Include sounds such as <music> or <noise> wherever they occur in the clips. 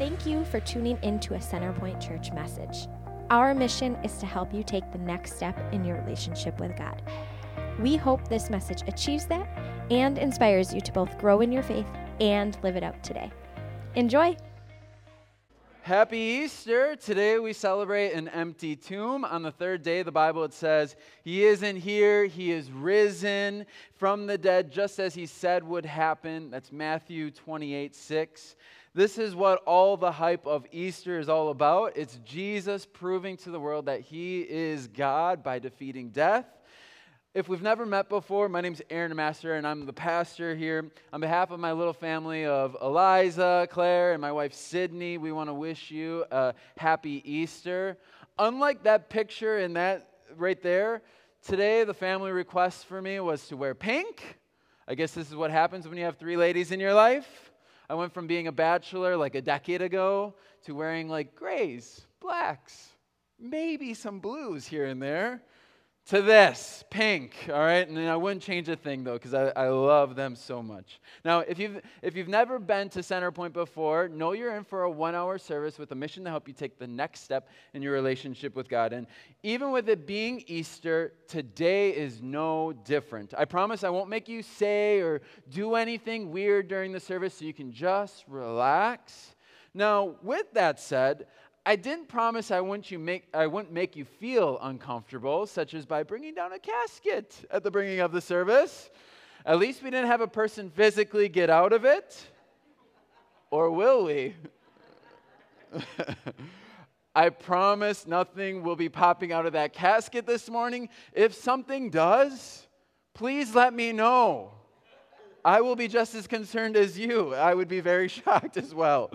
Thank you for tuning into a Centerpoint Church message. Our mission is to help you take the next step in your relationship with God. We hope this message achieves that and inspires you to both grow in your faith and live it out today. Enjoy! Happy Easter. Today we celebrate an empty tomb. On the third day, the Bible it says, He isn't here, He is risen from the dead, just as He said would happen. That's Matthew 28 6. This is what all the hype of Easter is all about. It's Jesus proving to the world that He is God by defeating death. If we've never met before, my name's Aaron Master, and I'm the pastor here. On behalf of my little family of Eliza, Claire, and my wife Sydney, we want to wish you a happy Easter. Unlike that picture in that right there, today the family request for me was to wear pink. I guess this is what happens when you have three ladies in your life. I went from being a bachelor like a decade ago to wearing like grays, blacks, maybe some blues here and there to this, pink, all right? And I wouldn't change a thing though, because I, I love them so much. Now, if you've, if you've never been to Centerpoint before, know you're in for a one hour service with a mission to help you take the next step in your relationship with God. And even with it being Easter, today is no different. I promise I won't make you say or do anything weird during the service so you can just relax. Now, with that said, I didn't promise I wouldn't, you make, I wouldn't make you feel uncomfortable, such as by bringing down a casket at the bringing of the service. At least we didn't have a person physically get out of it. Or will we? <laughs> I promise nothing will be popping out of that casket this morning. If something does, please let me know. I will be just as concerned as you. I would be very <laughs> shocked as well.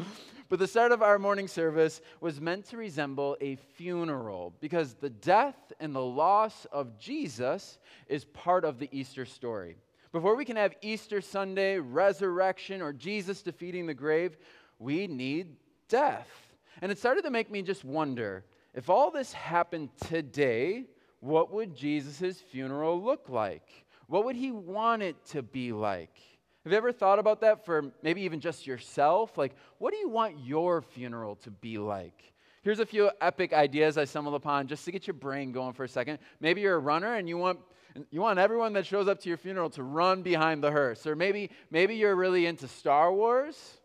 But the start of our morning service was meant to resemble a funeral because the death and the loss of Jesus is part of the Easter story. Before we can have Easter Sunday, resurrection, or Jesus defeating the grave, we need death. And it started to make me just wonder if all this happened today, what would Jesus' funeral look like? What would he want it to be like? Have you ever thought about that for maybe even just yourself? Like, what do you want your funeral to be like? Here's a few epic ideas I stumbled upon just to get your brain going for a second. Maybe you're a runner and you want you want everyone that shows up to your funeral to run behind the hearse. Or maybe maybe you're really into Star Wars.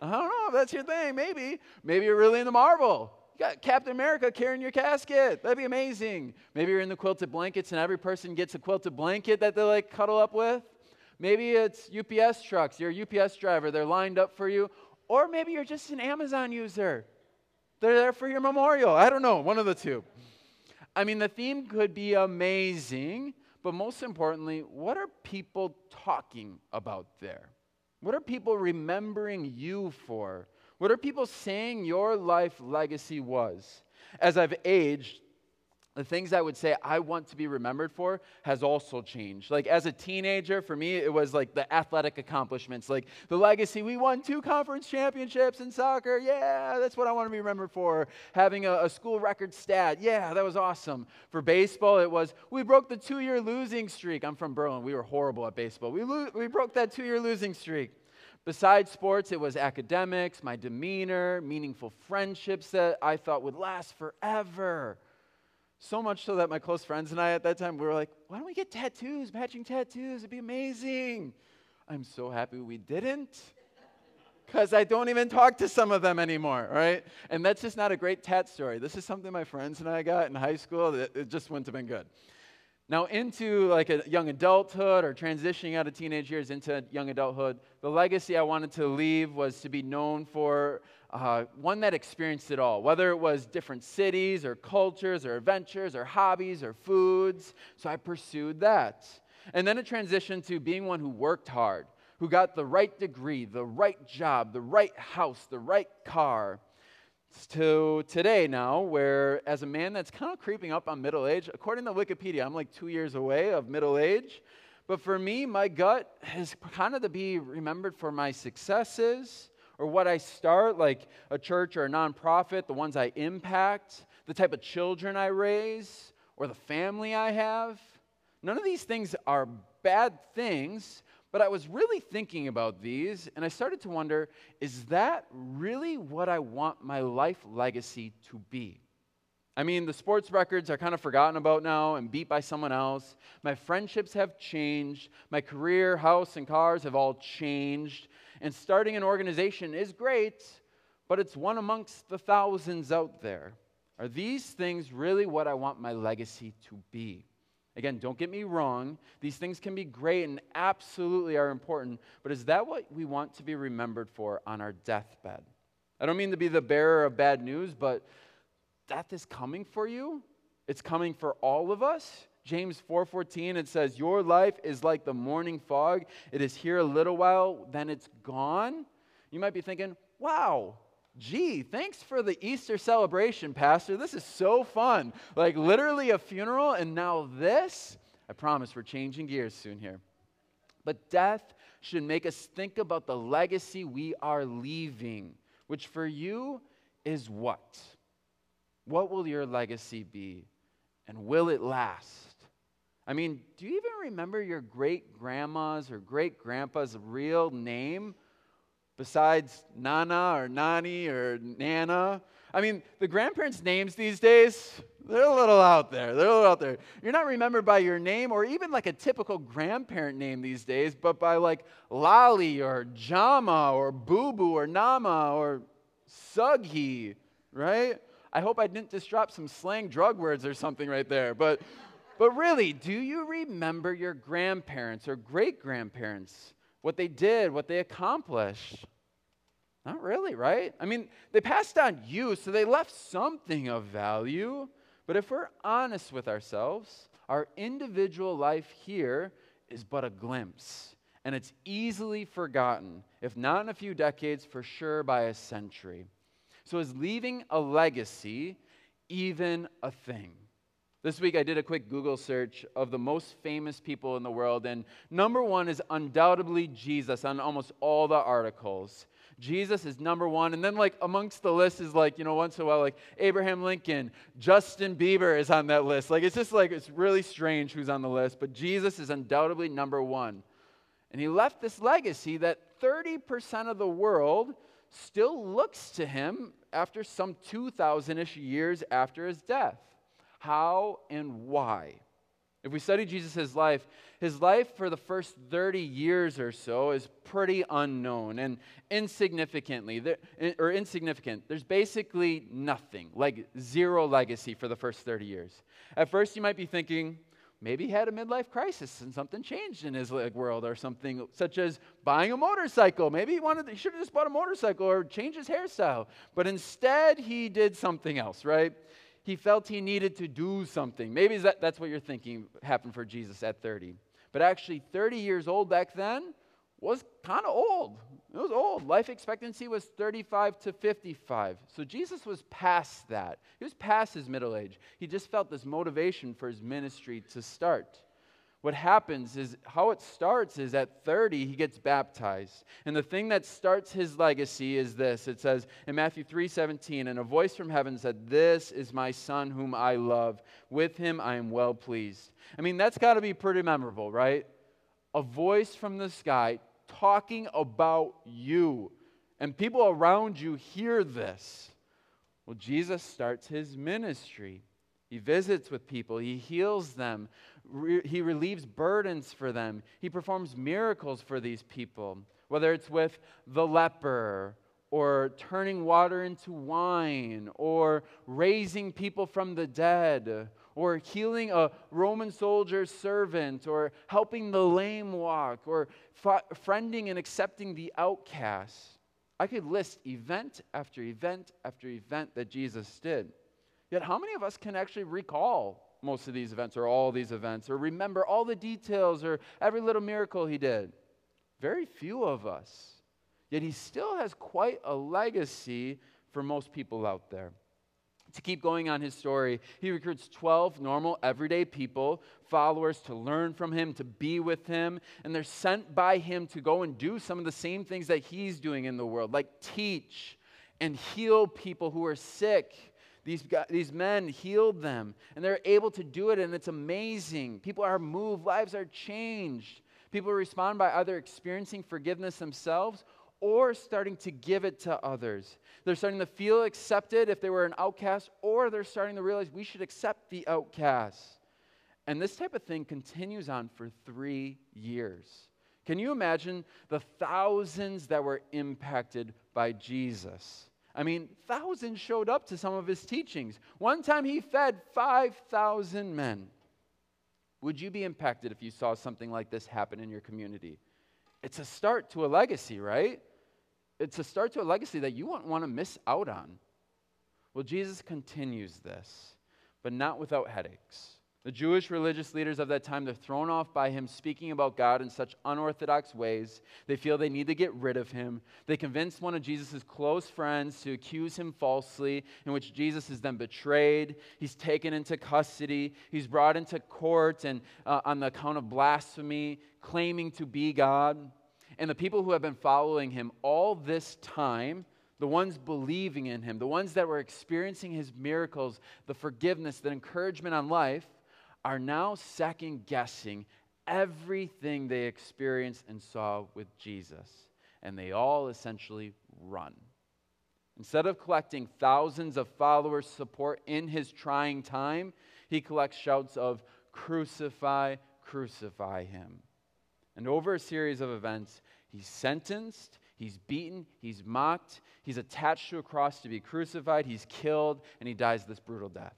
I don't know if that's your thing. Maybe. Maybe you're really into Marvel. You got Captain America carrying your casket. That'd be amazing. Maybe you're in the quilted blankets and every person gets a quilted blanket that they like cuddle up with. Maybe it's UPS trucks. You're a UPS driver, they're lined up for you. Or maybe you're just an Amazon user. They're there for your memorial. I don't know, one of the two. I mean, the theme could be amazing, but most importantly, what are people talking about there? What are people remembering you for? What are people saying your life legacy was? As I've aged, the things I would say I want to be remembered for has also changed. Like as a teenager, for me, it was like the athletic accomplishments, like the legacy. We won two conference championships in soccer. Yeah, that's what I want to be remembered for. Having a, a school record stat. Yeah, that was awesome. For baseball, it was we broke the two year losing streak. I'm from Berlin. We were horrible at baseball. We, lo- we broke that two year losing streak. Besides sports, it was academics, my demeanor, meaningful friendships that I thought would last forever. So much so that my close friends and I at that time, we were like, why don't we get tattoos, matching tattoos? It'd be amazing. I'm so happy we didn't because I don't even talk to some of them anymore, right? And that's just not a great tat story. This is something my friends and I got in high school that it just wouldn't have been good. Now, into like a young adulthood or transitioning out of teenage years into young adulthood, the legacy I wanted to leave was to be known for uh, one that experienced it all, whether it was different cities or cultures or adventures or hobbies or foods. So I pursued that. And then it transitioned to being one who worked hard, who got the right degree, the right job, the right house, the right car. To today now, where as a man that's kind of creeping up on middle age, according to Wikipedia, I'm like two years away of middle age. But for me, my gut is kind of to be remembered for my successes, or what I start, like a church or a nonprofit, the ones I impact, the type of children I raise, or the family I have. None of these things are bad things, But I was really thinking about these, and I started to wonder is that really what I want my life legacy to be? I mean, the sports records are kind of forgotten about now and beat by someone else. My friendships have changed. My career, house, and cars have all changed. And starting an organization is great, but it's one amongst the thousands out there. Are these things really what I want my legacy to be? Again, don't get me wrong. These things can be great and absolutely are important, but is that what we want to be remembered for on our deathbed? I don't mean to be the bearer of bad news, but death is coming for you. It's coming for all of us. James 4:14 it says your life is like the morning fog. It is here a little while then it's gone. You might be thinking, "Wow, gee, thanks for the Easter celebration, pastor. This is so fun. Like literally a funeral and now this." I promise we're changing gears soon here. But death should make us think about the legacy we are leaving, which for you is what? What will your legacy be? And will it last? I mean, do you even remember your great grandma's or great grandpa's real name besides Nana or Nani or Nana? I mean, the grandparents' names these days, they're a little out there. They're a little out there. You're not remembered by your name or even like a typical grandparent name these days, but by like Lali or Jama or Boo Boo or Nama or Sughi, right? I hope I didn't just drop some slang drug words or something right there. But, but really, do you remember your grandparents or great grandparents? What they did, what they accomplished? Not really, right? I mean, they passed on you, so they left something of value. But if we're honest with ourselves, our individual life here is but a glimpse. And it's easily forgotten, if not in a few decades, for sure by a century. So, is leaving a legacy even a thing? This week I did a quick Google search of the most famous people in the world, and number one is undoubtedly Jesus on almost all the articles. Jesus is number one. And then, like, amongst the list is like, you know, once in a while, like Abraham Lincoln, Justin Bieber is on that list. Like, it's just like, it's really strange who's on the list, but Jesus is undoubtedly number one. And he left this legacy that 30% of the world still looks to him after some 2,000 ish years after his death. How and why? If we study Jesus' life, his life for the first 30 years or so is pretty unknown and insignificantly, or insignificant. There's basically nothing, like zero legacy for the first 30 years. At first, you might be thinking, maybe he had a midlife crisis and something changed in his world or something such as buying a motorcycle maybe he wanted he should have just bought a motorcycle or changed his hairstyle but instead he did something else right he felt he needed to do something maybe that, that's what you're thinking happened for jesus at 30 but actually 30 years old back then was kind of old it was old. Life expectancy was 35 to 55. So Jesus was past that. He was past his middle age. He just felt this motivation for his ministry to start. What happens is how it starts is at 30 he gets baptized. And the thing that starts his legacy is this. It says in Matthew 3:17 and a voice from heaven said, "This is my son whom I love. With him I am well pleased." I mean, that's got to be pretty memorable, right? A voice from the sky talking about you. And people around you hear this. Well, Jesus starts his ministry. He visits with people, he heals them, re- he relieves burdens for them, he performs miracles for these people, whether it's with the leper or turning water into wine, or raising people from the dead, or healing a Roman soldier's servant, or helping the lame walk, or f- friending and accepting the outcast. I could list event after event after event that Jesus did. Yet, how many of us can actually recall most of these events, or all these events, or remember all the details, or every little miracle he did? Very few of us. Yet he still has quite a legacy for most people out there. To keep going on his story, he recruits 12 normal, everyday people, followers, to learn from him, to be with him, and they're sent by him to go and do some of the same things that he's doing in the world, like teach and heal people who are sick. These, guys, these men healed them, and they're able to do it, and it's amazing. People are moved, lives are changed. People respond by either experiencing forgiveness themselves or starting to give it to others. They're starting to feel accepted if they were an outcast, or they're starting to realize we should accept the outcast. And this type of thing continues on for three years. Can you imagine the thousands that were impacted by Jesus? I mean, thousands showed up to some of his teachings. One time he fed 5,000 men. Would you be impacted if you saw something like this happen in your community? It's a start to a legacy, right? It's a start to a legacy that you wouldn't want to miss out on. Well, Jesus continues this, but not without headaches. The Jewish religious leaders of that time, they're thrown off by him speaking about God in such unorthodox ways. They feel they need to get rid of him. They convince one of Jesus' close friends to accuse him falsely, in which Jesus is then betrayed. He's taken into custody. He's brought into court and uh, on the account of blasphemy, claiming to be God. And the people who have been following him all this time, the ones believing in him, the ones that were experiencing his miracles, the forgiveness, the encouragement on life, are now second guessing everything they experienced and saw with Jesus. And they all essentially run. Instead of collecting thousands of followers' support in his trying time, he collects shouts of, Crucify, crucify him. And over a series of events, he's sentenced, he's beaten, he's mocked, he's attached to a cross to be crucified, he's killed, and he dies this brutal death.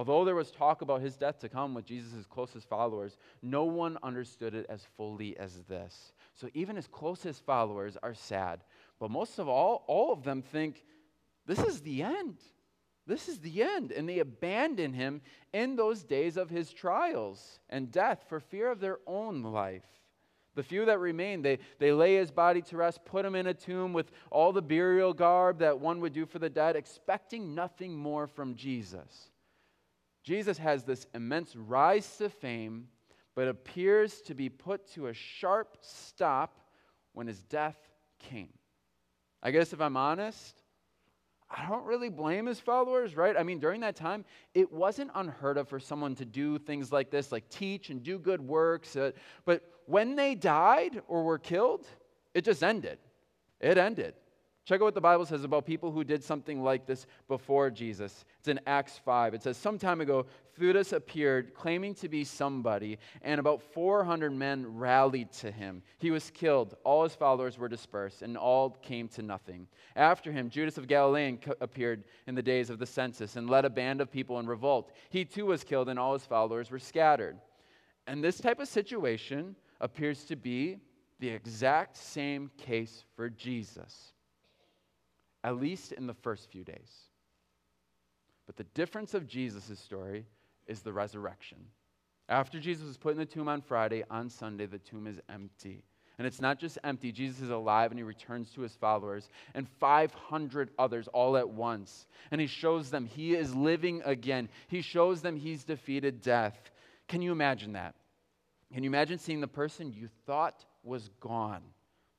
Although there was talk about his death to come with Jesus' closest followers, no one understood it as fully as this. So even his closest followers are sad. But most of all, all of them think, this is the end. This is the end. And they abandon him in those days of his trials and death for fear of their own life. The few that remain, they, they lay his body to rest, put him in a tomb with all the burial garb that one would do for the dead, expecting nothing more from Jesus. Jesus has this immense rise to fame, but appears to be put to a sharp stop when his death came. I guess if I'm honest, I don't really blame his followers, right? I mean, during that time, it wasn't unheard of for someone to do things like this, like teach and do good works. Uh, but when they died or were killed, it just ended. It ended. Check out what the Bible says about people who did something like this before Jesus. It's in Acts 5. It says, Some time ago, Theudas appeared claiming to be somebody, and about 400 men rallied to him. He was killed. All his followers were dispersed, and all came to nothing. After him, Judas of Galilee appeared in the days of the census and led a band of people in revolt. He too was killed, and all his followers were scattered. And this type of situation appears to be the exact same case for Jesus at least in the first few days. But the difference of Jesus' story is the resurrection. After Jesus was put in the tomb on Friday, on Sunday, the tomb is empty. And it's not just empty, Jesus is alive and he returns to his followers and 500 others all at once. And he shows them he is living again. He shows them he's defeated death. Can you imagine that? Can you imagine seeing the person you thought was gone?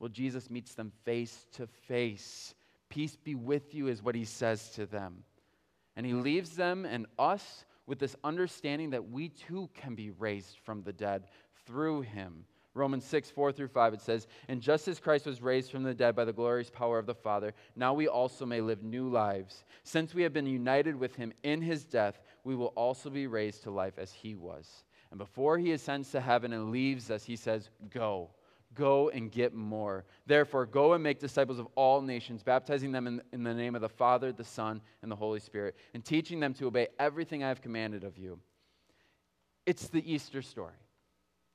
Well, Jesus meets them face to face Peace be with you, is what he says to them. And he leaves them and us with this understanding that we too can be raised from the dead through him. Romans 6, 4 through 5, it says, And just as Christ was raised from the dead by the glorious power of the Father, now we also may live new lives. Since we have been united with him in his death, we will also be raised to life as he was. And before he ascends to heaven and leaves us, he says, Go. Go and get more. Therefore, go and make disciples of all nations, baptizing them in, in, the name of the Father, the Son, and the Holy Spirit, and teaching them to obey everything I have commanded of you. It's the Easter story.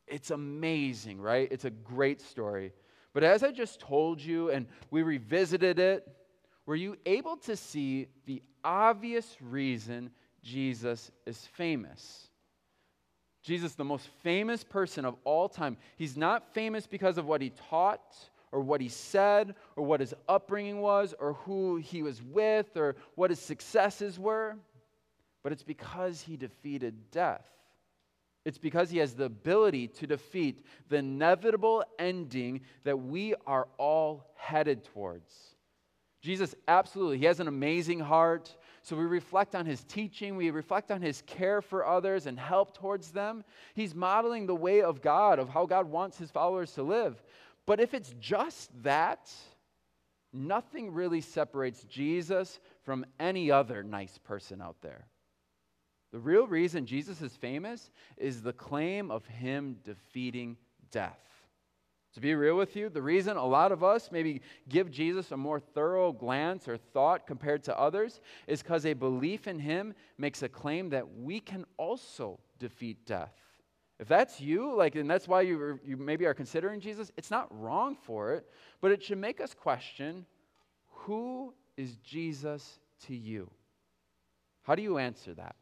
It's amazing, right? It's a great story. But as I just told you, and we revisited it, were you able to see the obvious reason Jesus is famous? Jesus, the most famous person of all time, he's not famous because of what he taught or what he said or what his upbringing was or who he was with or what his successes were, but it's because he defeated death. It's because he has the ability to defeat the inevitable ending that we are all headed towards. Jesus, absolutely, he has an amazing heart. So we reflect on his teaching, we reflect on his care for others and help towards them. He's modeling the way of God, of how God wants his followers to live. But if it's just that, nothing really separates Jesus from any other nice person out there. The real reason Jesus is famous is the claim of him defeating death. To be real with you, the reason a lot of us maybe give Jesus a more thorough glance or thought compared to others is because a belief in him makes a claim that we can also defeat death. If that's you, like, and that's why you, you maybe are considering Jesus, it's not wrong for it, but it should make us question who is Jesus to you? How do you answer that?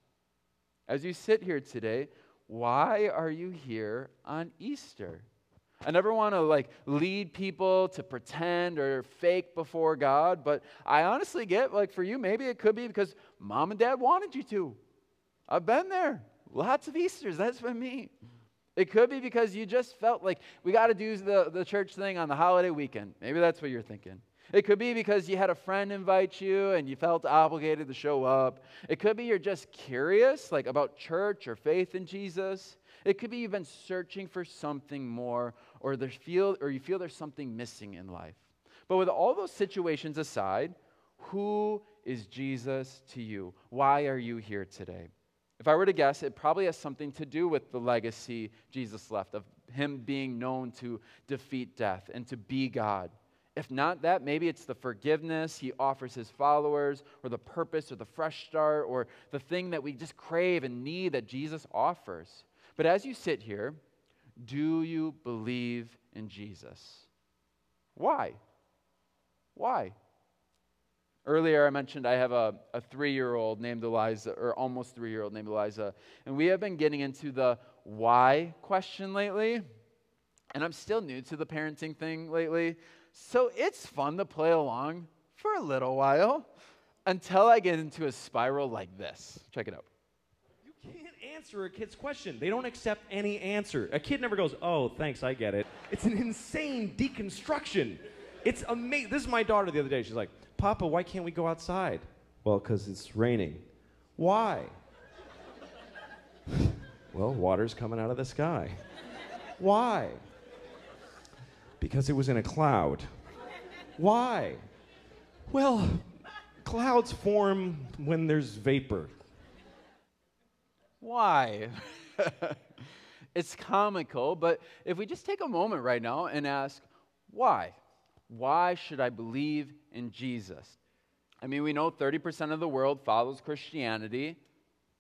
As you sit here today, why are you here on Easter? I never want to like lead people to pretend or fake before God, but I honestly get like for you, maybe it could be because mom and dad wanted you to. I've been there. Lots of Easters, that's been me. It could be because you just felt like we got to do the, the church thing on the holiday weekend. Maybe that's what you're thinking. It could be because you had a friend invite you and you felt obligated to show up. It could be you're just curious, like about church or faith in Jesus. It could be you've been searching for something more or, feel, or you feel there's something missing in life. But with all those situations aside, who is Jesus to you? Why are you here today? If I were to guess, it probably has something to do with the legacy Jesus left of him being known to defeat death and to be God. If not that, maybe it's the forgiveness he offers his followers, or the purpose, or the fresh start, or the thing that we just crave and need that Jesus offers. But as you sit here, do you believe in Jesus? Why? Why? Earlier, I mentioned I have a, a three year old named Eliza, or almost three year old named Eliza, and we have been getting into the why question lately. And I'm still new to the parenting thing lately, so it's fun to play along for a little while until I get into a spiral like this. Check it out You can't answer a kid's question. They don't accept any answer. A kid never goes, "Oh, thanks, I get it." It's an insane deconstruction. It's amazing. This is my daughter the other day. She's like, "Papa, why can't we go outside?" Well, cuz it's raining. Why? <laughs> well, water's coming out of the sky. Why? Because it was in a cloud. Why? Well, clouds form when there's vapor. Why? <laughs> it's comical, but if we just take a moment right now and ask, why? Why should I believe in Jesus? I mean, we know 30% of the world follows Christianity.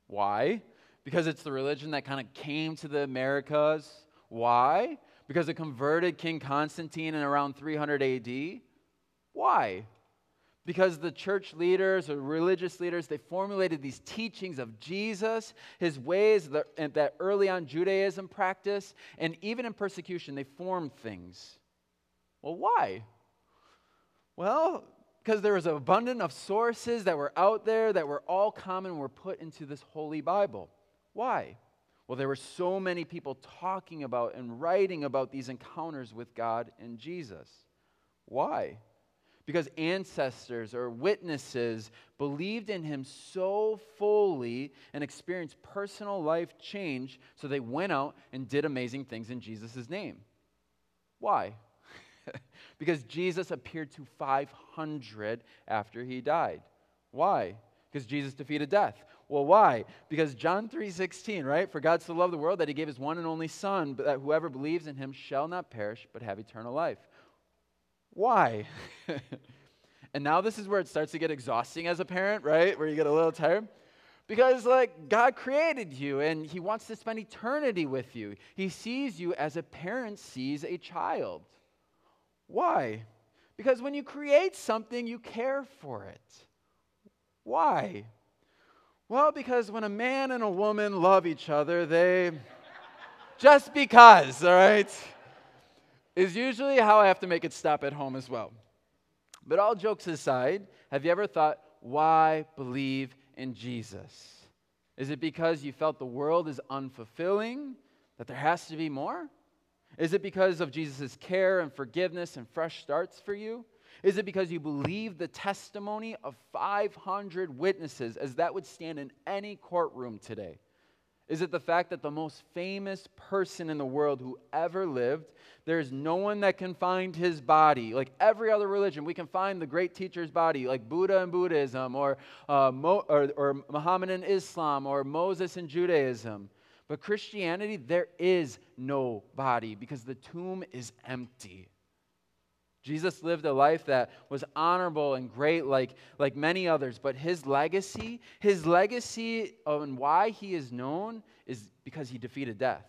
Why? Because it's the religion that kind of came to the Americas. Why? Because it converted King Constantine in around 300 AD. Why? because the church leaders or religious leaders they formulated these teachings of jesus his ways that early on judaism practiced and even in persecution they formed things well why well because there was an abundance of sources that were out there that were all common were put into this holy bible why well there were so many people talking about and writing about these encounters with god and jesus why because ancestors or witnesses believed in him so fully and experienced personal life change, so they went out and did amazing things in Jesus' name. Why? <laughs> because Jesus appeared to 500 after he died. Why? Because Jesus defeated death. Well, why? Because John 3:16, right? For God so loved the world that he gave his one and only son, but that whoever believes in him shall not perish but have eternal life. Why? <laughs> and now this is where it starts to get exhausting as a parent, right? Where you get a little tired. Because, like, God created you and He wants to spend eternity with you. He sees you as a parent sees a child. Why? Because when you create something, you care for it. Why? Well, because when a man and a woman love each other, they. just because, all right? is usually how I have to make it stop at home as well. But all jokes aside, have you ever thought, why believe in Jesus? Is it because you felt the world is unfulfilling, that there has to be more? Is it because of Jesus' care and forgiveness and fresh starts for you? Is it because you believe the testimony of 500 witnesses, as that would stand in any courtroom today? Is it the fact that the most famous person in the world who ever lived, there's no one that can find his body? Like every other religion, we can find the great teacher's body, like Buddha in Buddhism, or, uh, Mo- or, or Muhammad in Islam, or Moses in Judaism. But Christianity, there is no body because the tomb is empty. Jesus lived a life that was honorable and great like, like many others, but his legacy, his legacy and why he is known is because he defeated death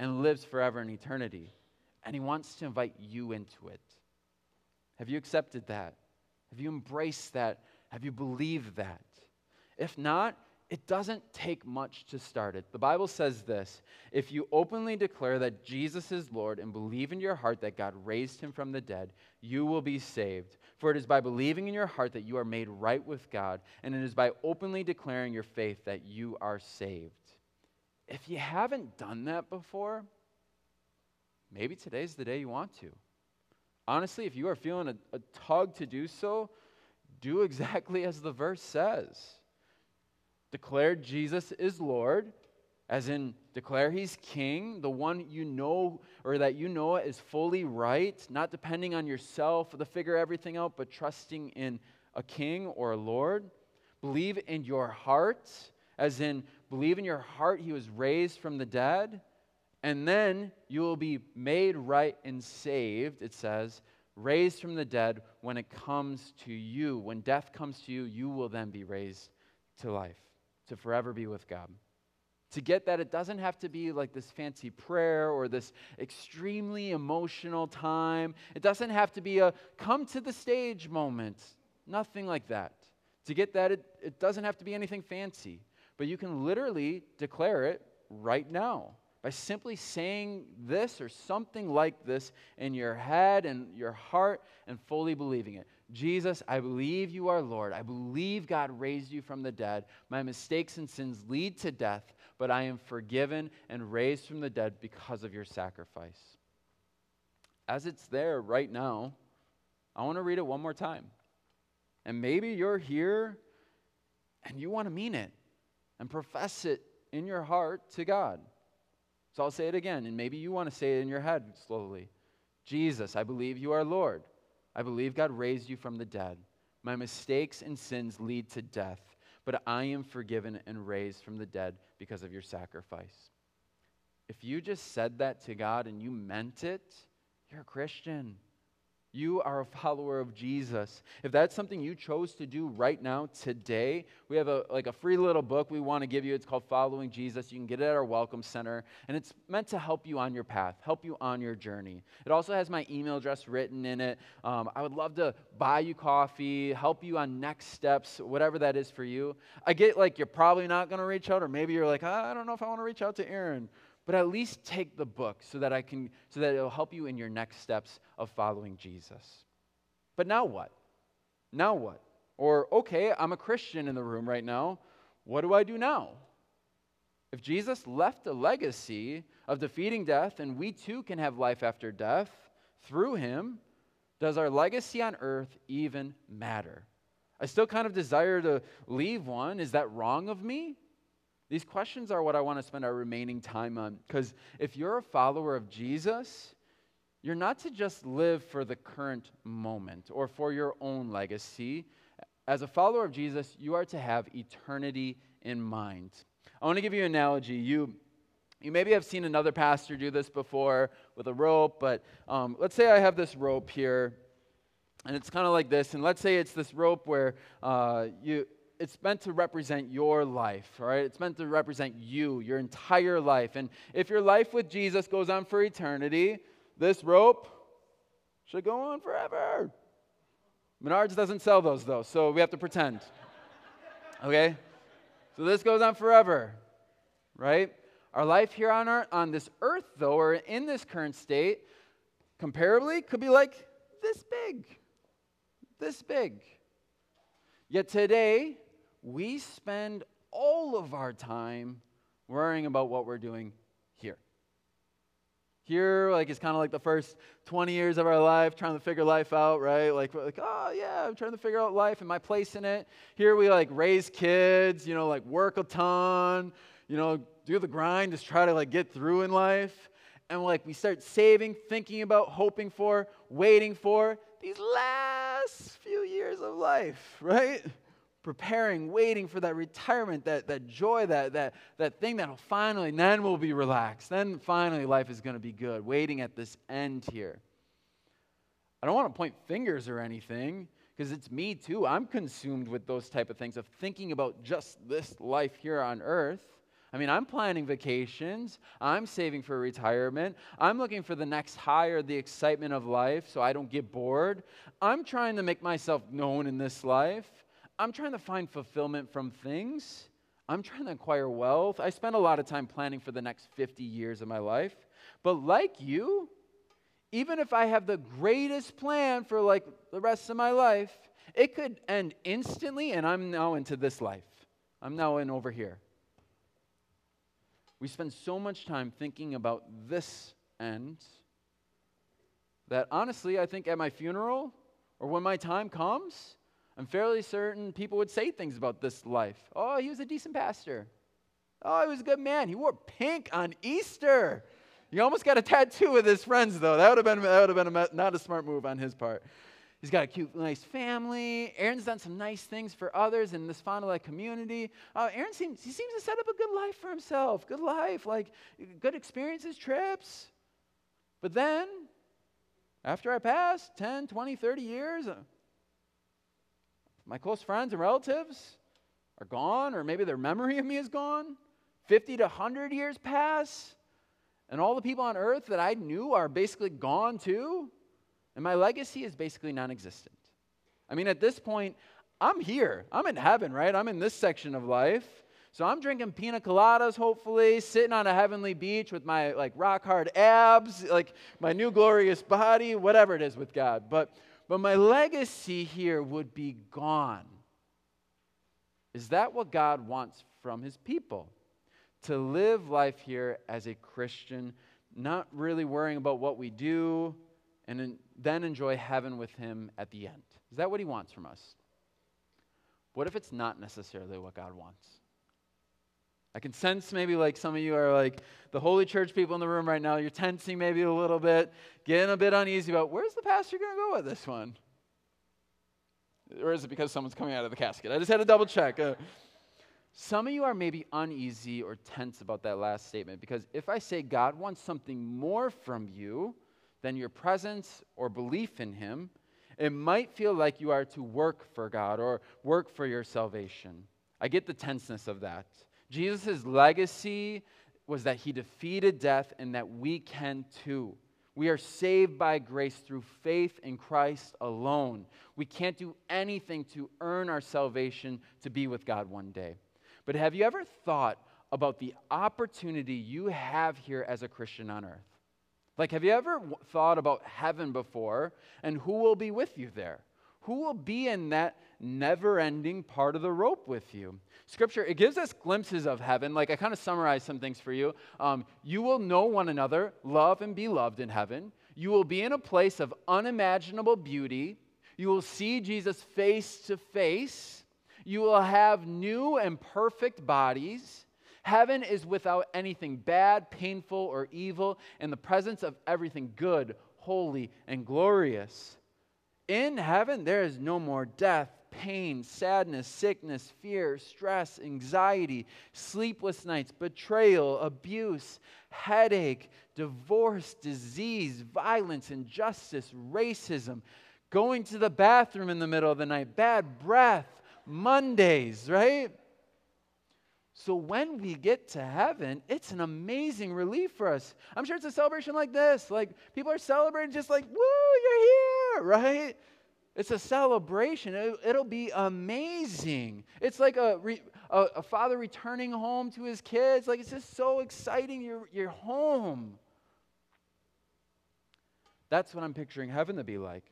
and lives forever in eternity. And he wants to invite you into it. Have you accepted that? Have you embraced that? Have you believed that? If not, it doesn't take much to start it. The Bible says this If you openly declare that Jesus is Lord and believe in your heart that God raised him from the dead, you will be saved. For it is by believing in your heart that you are made right with God, and it is by openly declaring your faith that you are saved. If you haven't done that before, maybe today's the day you want to. Honestly, if you are feeling a, a tug to do so, do <laughs> exactly as the verse says declare Jesus is Lord, as in declare he's king, the one you know or that you know is fully right, not depending on yourself to figure everything out, but trusting in a king or a Lord. Believe in your heart, as in believe in your heart he was raised from the dead, and then you will be made right and saved, it says, raised from the dead when it comes to you. When death comes to you, you will then be raised to life to forever be with God. To get that, it doesn't have to be like this fancy prayer or this extremely emotional time. It doesn't have to be a come to the stage moment. Nothing like that. To get that, it, it doesn't have to be anything fancy. But you can literally declare it right now by simply saying this or something like this in your head and your heart and fully believing it. Jesus, I believe you are Lord. I believe God raised you from the dead. My mistakes and sins lead to death, but I am forgiven and raised from the dead because of your sacrifice. As it's there right now, I want to read it one more time. And maybe you're here and you want to mean it and profess it in your heart to God. So I'll say it again, and maybe you want to say it in your head slowly Jesus, I believe you are Lord. I believe God raised you from the dead. My mistakes and sins lead to death, but I am forgiven and raised from the dead because of your sacrifice. If you just said that to God and you meant it, you're a Christian. You are a follower of Jesus. If that's something you chose to do right now, today, we have a, like a free little book we want to give you. It's called Following Jesus. You can get it at our Welcome Center. And it's meant to help you on your path, help you on your journey. It also has my email address written in it. Um, I would love to buy you coffee, help you on next steps, whatever that is for you. I get like you're probably not going to reach out, or maybe you're like, I don't know if I want to reach out to Aaron but at least take the book so that I can so that it'll help you in your next steps of following Jesus. But now what? Now what? Or okay, I'm a Christian in the room right now. What do I do now? If Jesus left a legacy of defeating death and we too can have life after death through him, does our legacy on earth even matter? I still kind of desire to leave one. Is that wrong of me? These questions are what I want to spend our remaining time on. Because if you're a follower of Jesus, you're not to just live for the current moment or for your own legacy. As a follower of Jesus, you are to have eternity in mind. I want to give you an analogy. You, you maybe have seen another pastor do this before with a rope, but um, let's say I have this rope here, and it's kind of like this. And let's say it's this rope where uh, you, it's meant to represent your life, all right? It's meant to represent you, your entire life. And if your life with Jesus goes on for eternity, this rope should go on forever. Menards doesn't sell those though, so we have to pretend. <laughs> Okay? So this goes on forever, right? Our life here on, our, on this earth, though, or in this current state, comparably, could be like this big. This big. Yet today, we spend all of our time worrying about what we're doing here. Here, like, it's kind of like the first 20 years of our life, trying to figure life out, right? Like, we're like, oh, yeah, I'm trying to figure out life and my place in it. Here, we like raise kids, you know, like work a ton, you know, do the grind, just try to like get through in life. And like, we start saving, thinking about, hoping for, waiting for these last few years of life, <laughs> right? Preparing, waiting for that retirement, that, that joy, that, that, that thing that'll finally, then we'll be relaxed. Then finally life is going to be good, waiting at this end here. I don't want to point fingers or anything because it's me too. I'm consumed with those type of things of thinking about just this life here on earth. I mean, I'm planning vacations. I'm saving for retirement. I'm looking for the next high or the excitement of life so I don't get bored. I'm trying to make myself known in this life. I'm trying to find fulfillment from things. I'm trying to acquire wealth. I spend a lot of time planning for the next 50 years of my life. But like you, even if I have the greatest plan for like the rest of my life, it could end instantly and I'm now into this life. I'm now in over here. We spend so much time thinking about this end that honestly, I think at my funeral or when my time comes, I'm fairly certain people would say things about this life. Oh, he was a decent pastor. Oh, he was a good man. He wore pink on Easter. He almost got a tattoo with his friends, though. That would have been, that would have been a, not a smart move on his part. He's got a cute, nice family. Aaron's done some nice things for others in this Fond du Lac community. Uh, Aaron seems, he seems to set up a good life for himself. Good life, like good experiences, trips. But then, after I pass 10, 20, 30 years, uh, my close friends and relatives are gone, or maybe their memory of me is gone. 50 to 100 years pass, and all the people on earth that I knew are basically gone too, and my legacy is basically non existent. I mean, at this point, I'm here. I'm in heaven, right? I'm in this section of life. So I'm drinking pina coladas, hopefully, sitting on a heavenly beach with my like rock hard abs, like my new glorious body, whatever it is with God. But but my legacy here would be gone. Is that what God wants from his people? To live life here as a Christian, not really worrying about what we do, and then enjoy heaven with him at the end. Is that what he wants from us? What if it's not necessarily what God wants? I can sense maybe like some of you are like the Holy Church people in the room right now. You're tensing maybe a little bit, getting a bit uneasy about where's the pastor going to go with this one? Or is it because someone's coming out of the casket? I just had to double check. Uh, some of you are maybe uneasy or tense about that last statement because if I say God wants something more from you than your presence or belief in Him, it might feel like you are to work for God or work for your salvation. I get the tenseness of that. Jesus' legacy was that he defeated death and that we can too. We are saved by grace through faith in Christ alone. We can't do anything to earn our salvation to be with God one day. But have you ever thought about the opportunity you have here as a Christian on earth? Like, have you ever thought about heaven before and who will be with you there? Who will be in that never ending part of the rope with you? Scripture, it gives us glimpses of heaven. Like I kind of summarized some things for you. Um, you will know one another, love and be loved in heaven. You will be in a place of unimaginable beauty. You will see Jesus face to face. You will have new and perfect bodies. Heaven is without anything bad, painful, or evil, in the presence of everything good, holy, and glorious. In heaven, there is no more death pain, sadness, sickness, fear, stress, anxiety, sleepless nights, betrayal, abuse, headache, divorce, disease, violence, injustice, racism, going to the bathroom in the middle of the night, bad breath, Mondays, right? So when we get to heaven, it's an amazing relief for us. I'm sure it's a celebration like this. Like people are celebrating just like, woo, you're here, right? It's a celebration. It, will be amazing. It's like a, re, a, a, father returning home to his kids. Like, it's just so exciting. You're, you're home. That's what I'm picturing heaven to be like.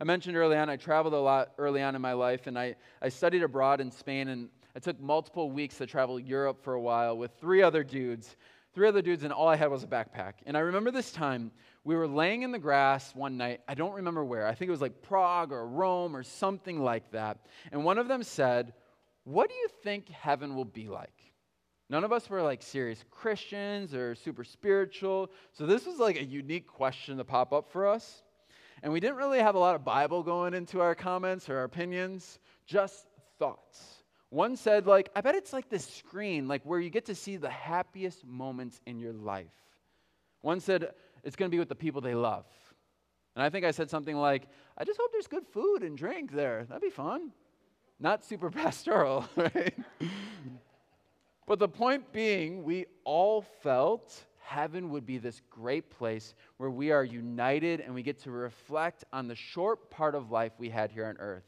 I mentioned early on, I traveled a lot early on in my life, and I, I studied abroad in Spain, and I took multiple weeks to travel Europe for a while with three other dudes three other dudes, and all I had was a backpack. And I remember this time we were laying in the grass one night. I don't remember where. I think it was like Prague or Rome or something like that. And one of them said, What do you think heaven will be like? None of us were like serious Christians or super spiritual. So this was like a unique question to pop up for us. And we didn't really have a lot of Bible going into our comments or our opinions, just thoughts. One said, like, I bet it's like this screen, like where you get to see the happiest moments in your life. One said, it's going to be with the people they love. And I think I said something like, I just hope there's good food and drink there. That'd be fun. Not super <laughs> pastoral, <laughs> right? but the point being, we all felt heaven would be this great place where we are united and we get to reflect on the short part of life we had here on earth.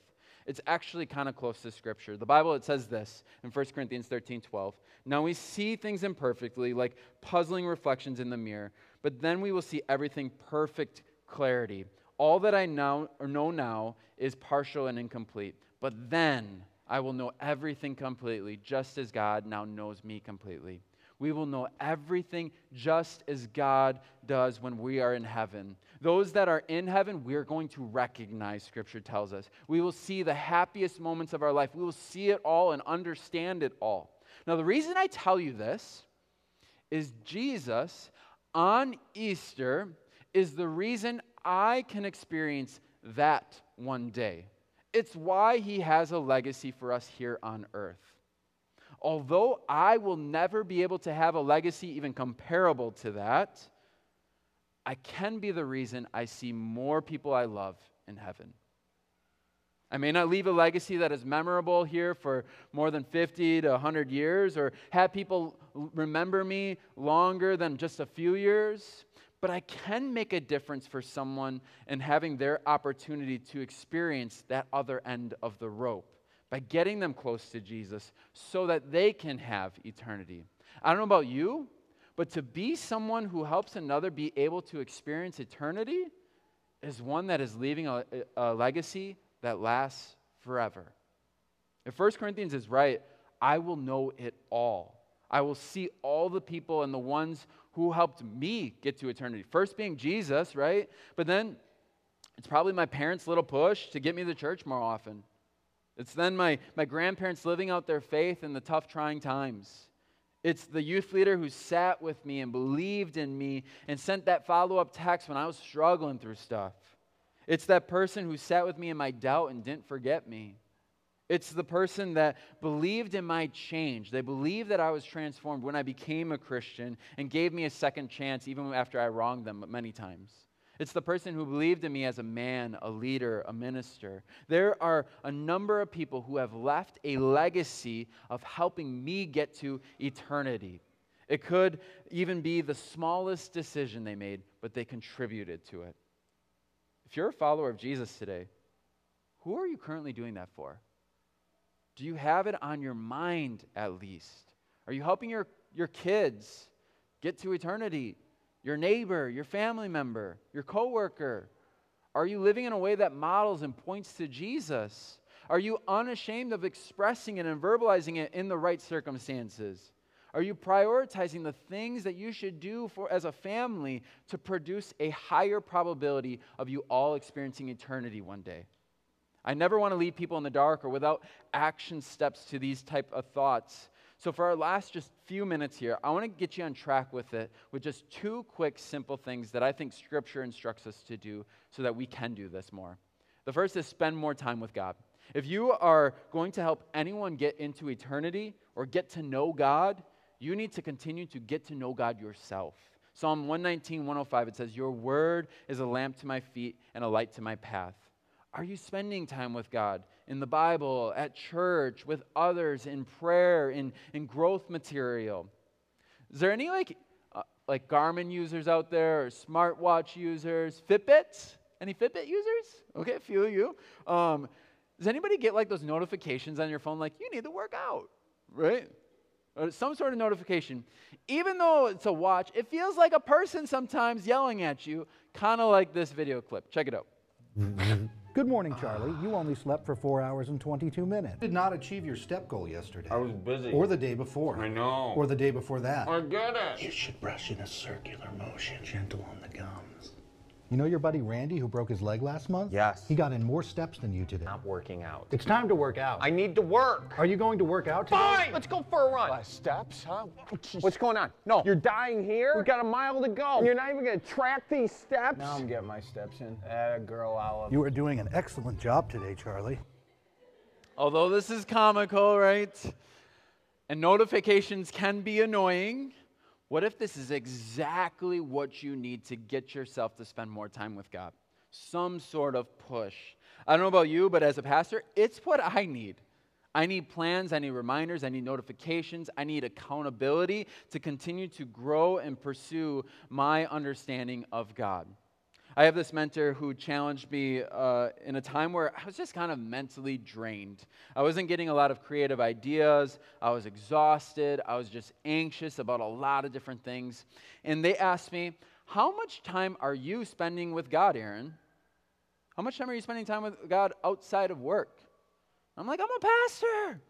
It's actually kind of close to Scripture. The Bible, it says this in 1 Corinthians 13 12. Now we see things imperfectly, like puzzling reflections in the mirror, but then we will see everything perfect clarity. All that I know or know now is partial and incomplete, but then I will know everything completely, just as God now knows me completely. We will know everything just as God does when we are in heaven. Those that are in heaven, we're going to recognize, Scripture tells us. We will see the happiest moments of our life. We will see it all and understand it all. Now, the reason I tell you this is Jesus on Easter is the reason I can experience that one day. It's why he has a legacy for us here on earth. Although I will never be able to have a legacy even comparable to that, I can be the reason I see more people I love in heaven. I may not leave a legacy that is memorable here for more than 50 to 100 years or have people remember me longer than just a few years, but I can make a difference for someone in having their opportunity to experience that other end of the rope by getting them close to Jesus so that they can have eternity. I don't know about you, but to be someone who helps another be able to experience eternity is one that is leaving a, a legacy that lasts forever. If 1 Corinthians is right, I will know it all. I will see all the people and the ones who helped me get to eternity. First being Jesus, right? But then it's probably my parents' little push to get me to church more often. It's then my, my grandparents living out their faith in the tough, trying times. It's the youth leader who sat with me and believed in me and sent that follow up text when I was struggling through stuff. It's that person who sat with me in my doubt and didn't forget me. It's the person that believed in my change. They believed that I was transformed when I became a Christian and gave me a second chance even after I wronged them many times. It's the person who believed in me as a man, a leader, a minister. There are a number of people who have left a legacy of helping me get to eternity. It could even be the smallest decision they made, but they contributed to it. If you're a follower of Jesus today, who are you currently doing that for? Do you have it on your mind at least? Are you helping your, your kids get to eternity? your neighbor, your family member, your coworker? Are you living in a way that models and points to Jesus? Are you unashamed of expressing it and verbalizing it in the right circumstances? Are you prioritizing the things that you should do for as a family to produce a higher probability of you all experiencing eternity one day? I never want to leave people in the dark or without action steps to these type of thoughts. So, for our last just few minutes here, I want to get you on track with it with just two quick, simple things that I think Scripture instructs us to do so that we can do this more. The first is spend more time with God. If you are going to help anyone get into eternity or get to know God, you need to continue to get to know God yourself. Psalm 119, 105, it says, Your word is a lamp to my feet and a light to my path. Are you spending time with God? in the Bible, at church, with others, in prayer, in, in growth material. Is there any like, uh, like Garmin users out there or smartwatch users? Fitbits? Any Fitbit users? Okay, a few of you. Um, does anybody get like those notifications on your phone like, you need to work out, right? Or some sort of notification. Even though it's a watch, it feels like a person sometimes yelling at you, kind of like this video clip. Check it out. <laughs> Good morning, ah. Charlie. You only slept for four hours and 22 minutes. Did not achieve your step goal yesterday. I was busy. Or the day before. I know. Or the day before that. I get it. You should brush in a circular motion, gentle on the gums. You know your buddy Randy who broke his leg last month? Yes. He got in more steps than you today. Not working out. It's time to work out. I need to work. Are you going to work out today? Fine. Let's go for a run. Five steps, huh? What's going on? No. You're dying here? We've got a mile to go. And you're not even going to track these steps? Now I'm getting my steps in. Uh, girl, Olive. You are doing an excellent job today, Charlie. Although this is comical, right? And notifications can be annoying. What if this is exactly what you need to get yourself to spend more time with God? Some sort of push. I don't know about you, but as a pastor, it's what I need. I need plans, I need reminders, I need notifications, I need accountability to continue to grow and pursue my understanding of God. I have this mentor who challenged me uh, in a time where I was just kind of mentally drained. I wasn't getting a lot of creative ideas. I was exhausted. I was just anxious about a lot of different things. And they asked me, How much time are you spending with God, Aaron? How much time are you spending time with God outside of work? I'm like, I'm a pastor.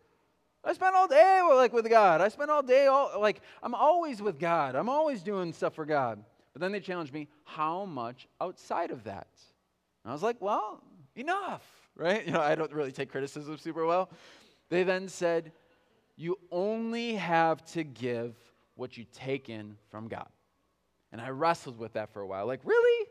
I spend all day like with God. I spend all day all like I'm always with God. I'm always doing stuff for God. But then they challenged me, how much outside of that? And I was like, well, enough, right? You know, I don't really take criticism super well. They then said, you only have to give what you take in from God. And I wrestled with that for a while, like, really?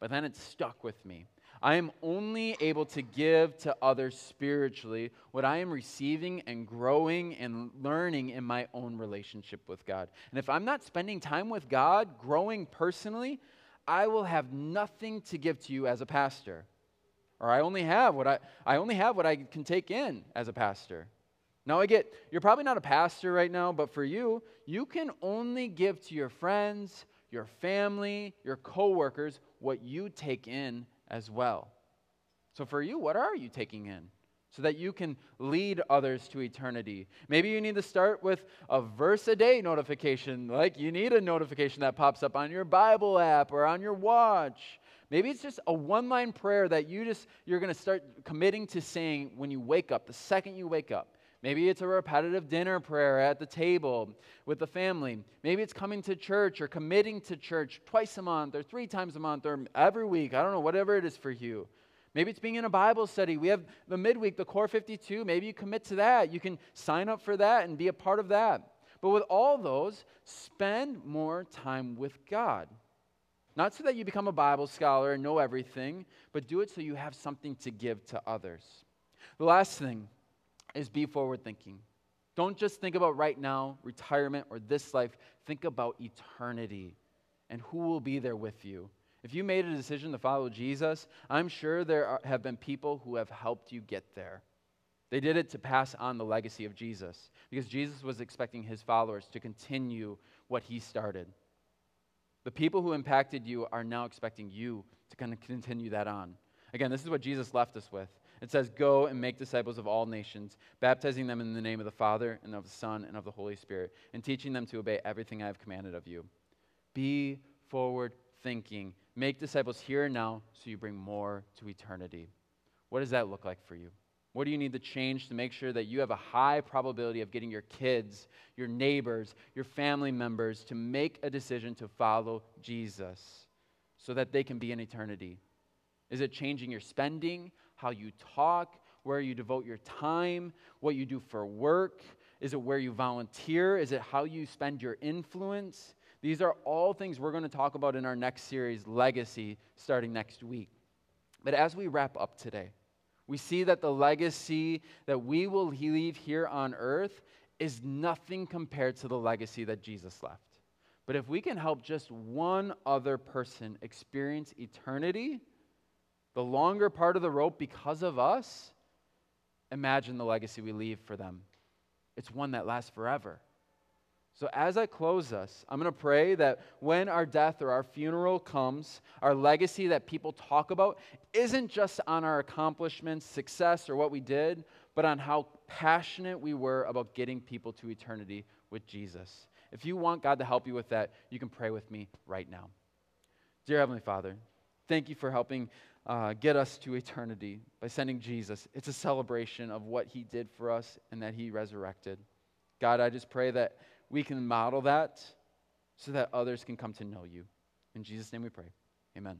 But then it stuck with me. I am only able to give to others spiritually what I am receiving and growing and learning in my own relationship with God. And if I'm not spending time with God, growing personally, I will have nothing to give to you as a pastor. Or I only have what I, I only have what I can take in as a pastor. Now I get you're probably not a pastor right now, but for you, you can only give to your friends, your family, your coworkers what you take in as well. So, for you, what are you taking in? So that you can lead others to eternity. Maybe you need to start with a verse a day notification, like you need a notification that pops up on your Bible app or on your watch. Maybe it's just a one line prayer that you just, you're going to start committing to saying when you wake up, the second you wake up. Maybe it's a repetitive dinner prayer at the table with the family. Maybe it's coming to church or committing to church twice a month or three times a month or every week. I don't know, whatever it is for you. Maybe it's being in a Bible study. We have the midweek, the Core 52. Maybe you commit to that. You can sign up for that and be a part of that. But with all those, spend more time with God. Not so that you become a Bible scholar and know everything, but do it so you have something to give to others. The last thing is be forward thinking. Don't just think about right now, retirement, or this life. Think about eternity and who will be there with you. If you made a decision to follow Jesus, I'm sure there are, have been people who have helped you get there. They did it to pass on the legacy of Jesus because Jesus was expecting his followers to continue what he started. The people who impacted you are now expecting you to kind of continue that on. Again, this is what Jesus left us with. It says, Go and make disciples of all nations, baptizing them in the name of the Father, and of the Son, and of the Holy Spirit, and teaching them to obey everything I have commanded of you. Be forward thinking. Make disciples here and now so you bring more to eternity. What does that look like for you? What do you need to change to make sure that you have a high probability of getting your kids, your neighbors, your family members to make a decision to follow Jesus so that they can be in eternity? Is it changing your spending, how you talk, where you devote your time, what you do for work? Is it where you volunteer? Is it how you spend your influence? These are all things we're going to talk about in our next series, Legacy, starting next week. But as we wrap up today, we see that the legacy that we will leave here on earth is nothing compared to the legacy that Jesus left. But if we can help just one other person experience eternity, the longer part of the rope because of us, imagine the legacy we leave for them. It's one that lasts forever. So, as I close us, I'm going to pray that when our death or our funeral comes, our legacy that people talk about isn't just on our accomplishments, success, or what we did, but on how passionate we were about getting people to eternity with Jesus. If you want God to help you with that, you can pray with me right now. Dear Heavenly Father, thank you for helping uh, get us to eternity by sending Jesus. It's a celebration of what he did for us and that he resurrected. God, I just pray that we can model that so that others can come to know you. In Jesus' name we pray. Amen.